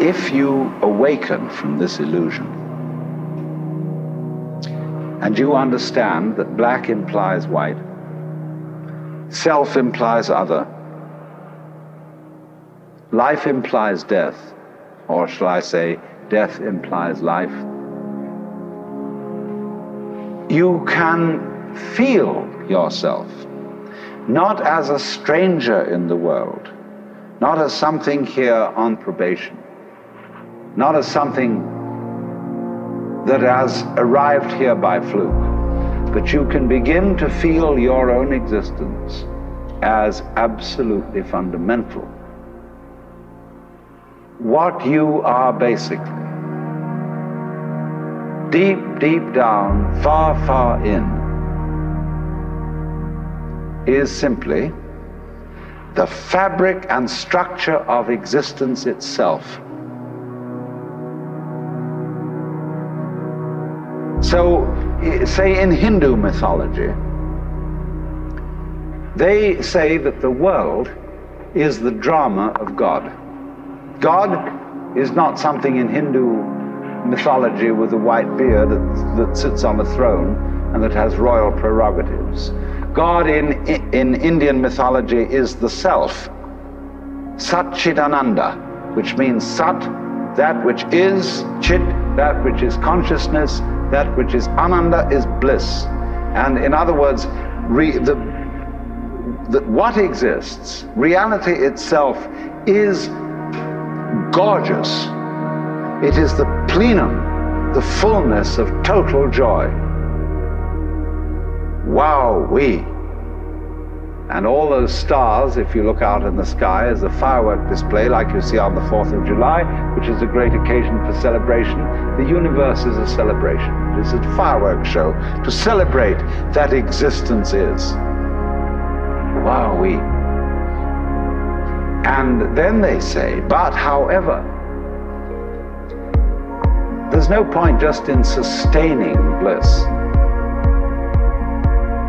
if you awaken from this illusion. And you understand that black implies white, self implies other, life implies death, or shall I say, death implies life, you can feel yourself not as a stranger in the world, not as something here on probation, not as something that has arrived here by fluke, but you can begin to feel your own existence as absolutely fundamental. What you are basically, deep, deep down, far, far in, is simply the fabric and structure of existence itself. So, say in Hindu mythology, they say that the world is the drama of God. God is not something in Hindu mythology with a white beard that, that sits on a throne and that has royal prerogatives. God in, in Indian mythology is the self, Satchidananda, which means Sat, that which is, Chit, that which is consciousness, that which is Ananda is bliss. And in other words, re, the, the, what exists, reality itself, is gorgeous. It is the plenum, the fullness of total joy. Wow, we. And all those stars, if you look out in the sky, is a firework display like you see on the 4th of July, which is a great occasion for celebration. The universe is a celebration. It is a firework show to celebrate that existence is. Wow, we. And then they say, but however, there's no point just in sustaining bliss.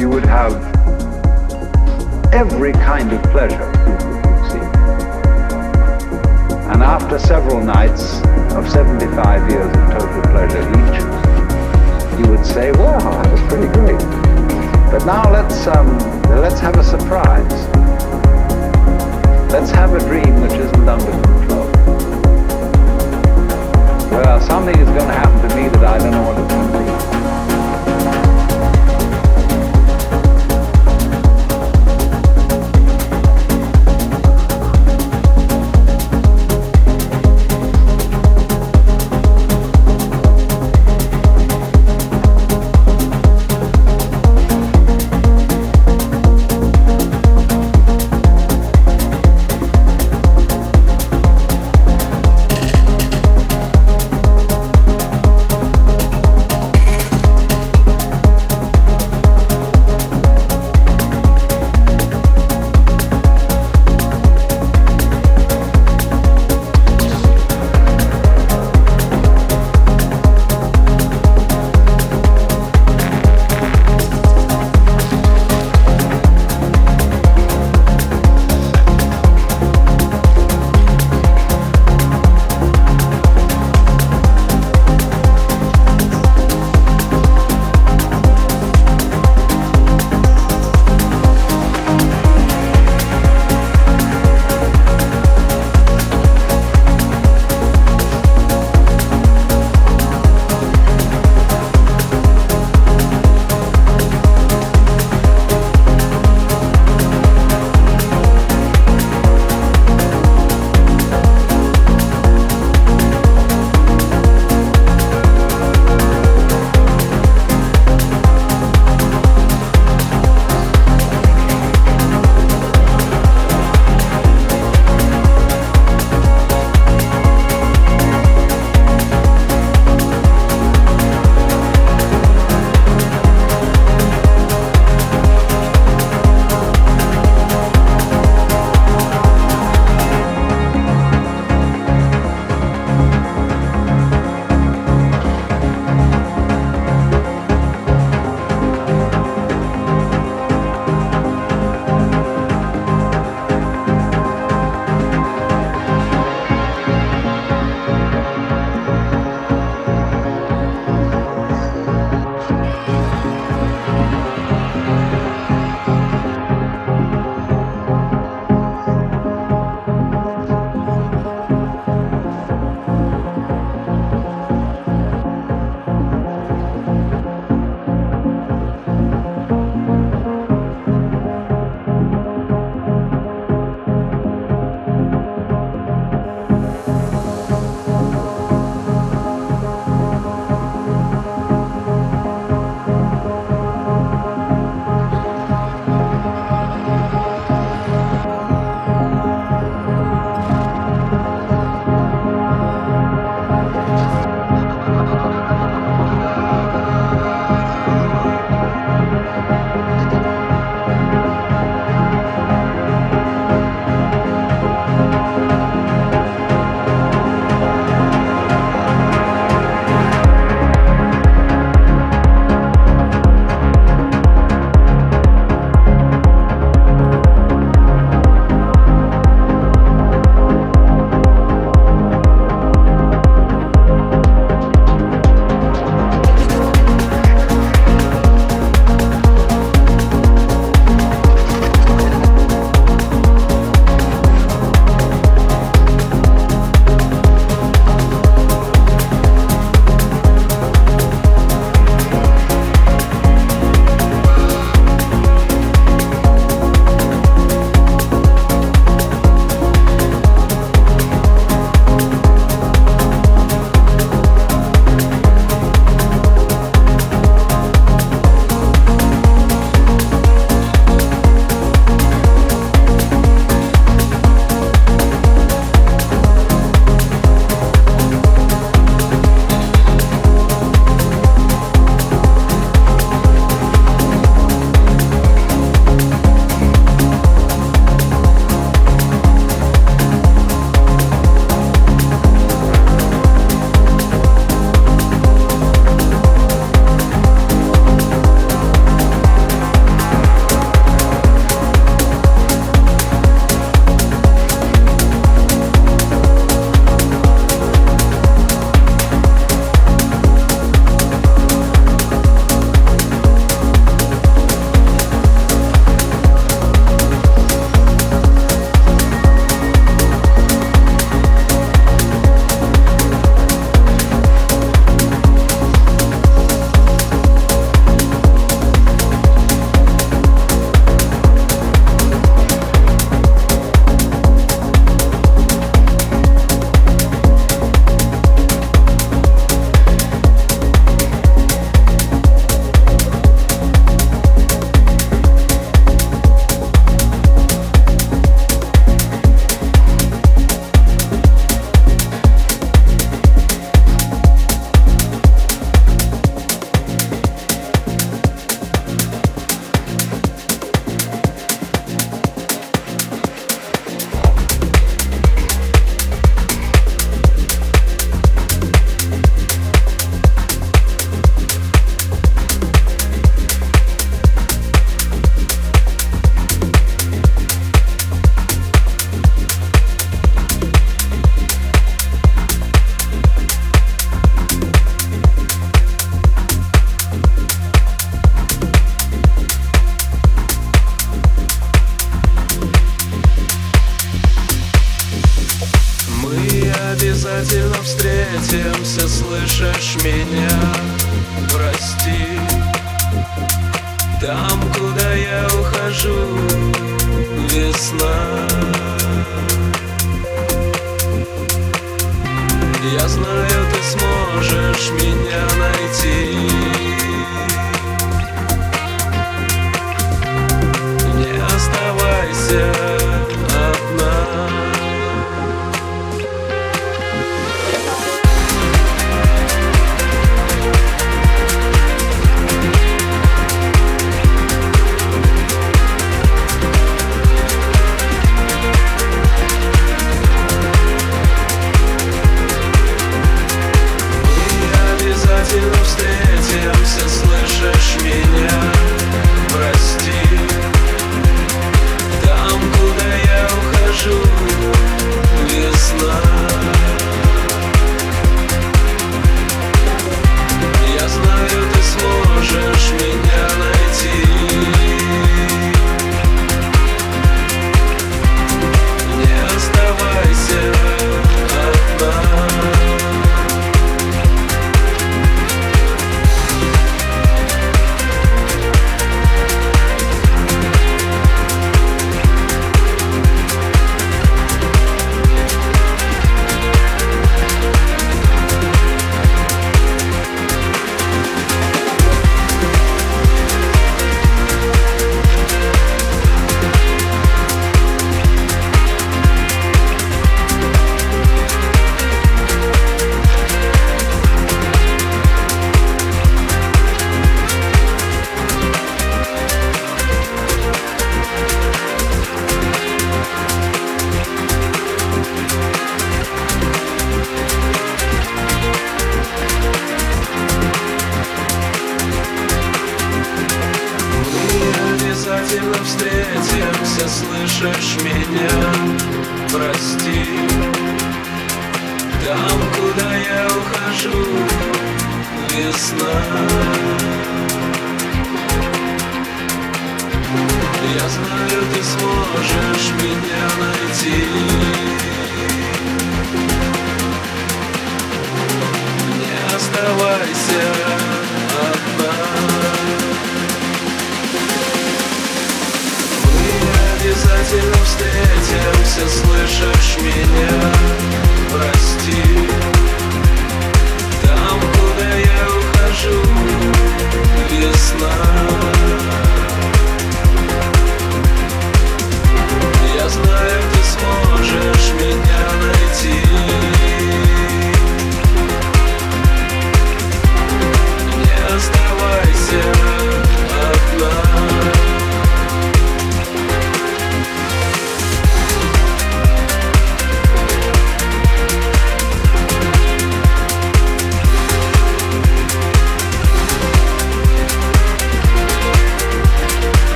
you would have every kind of pleasure. And after several nights of 75 years of total pleasure each, you would say, well, that was pretty great. But now let's, um, let's have a surprise. Let's have a dream which isn't under control. Well, something is going to happen to me that I don't know what it's going to be.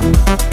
Alone. The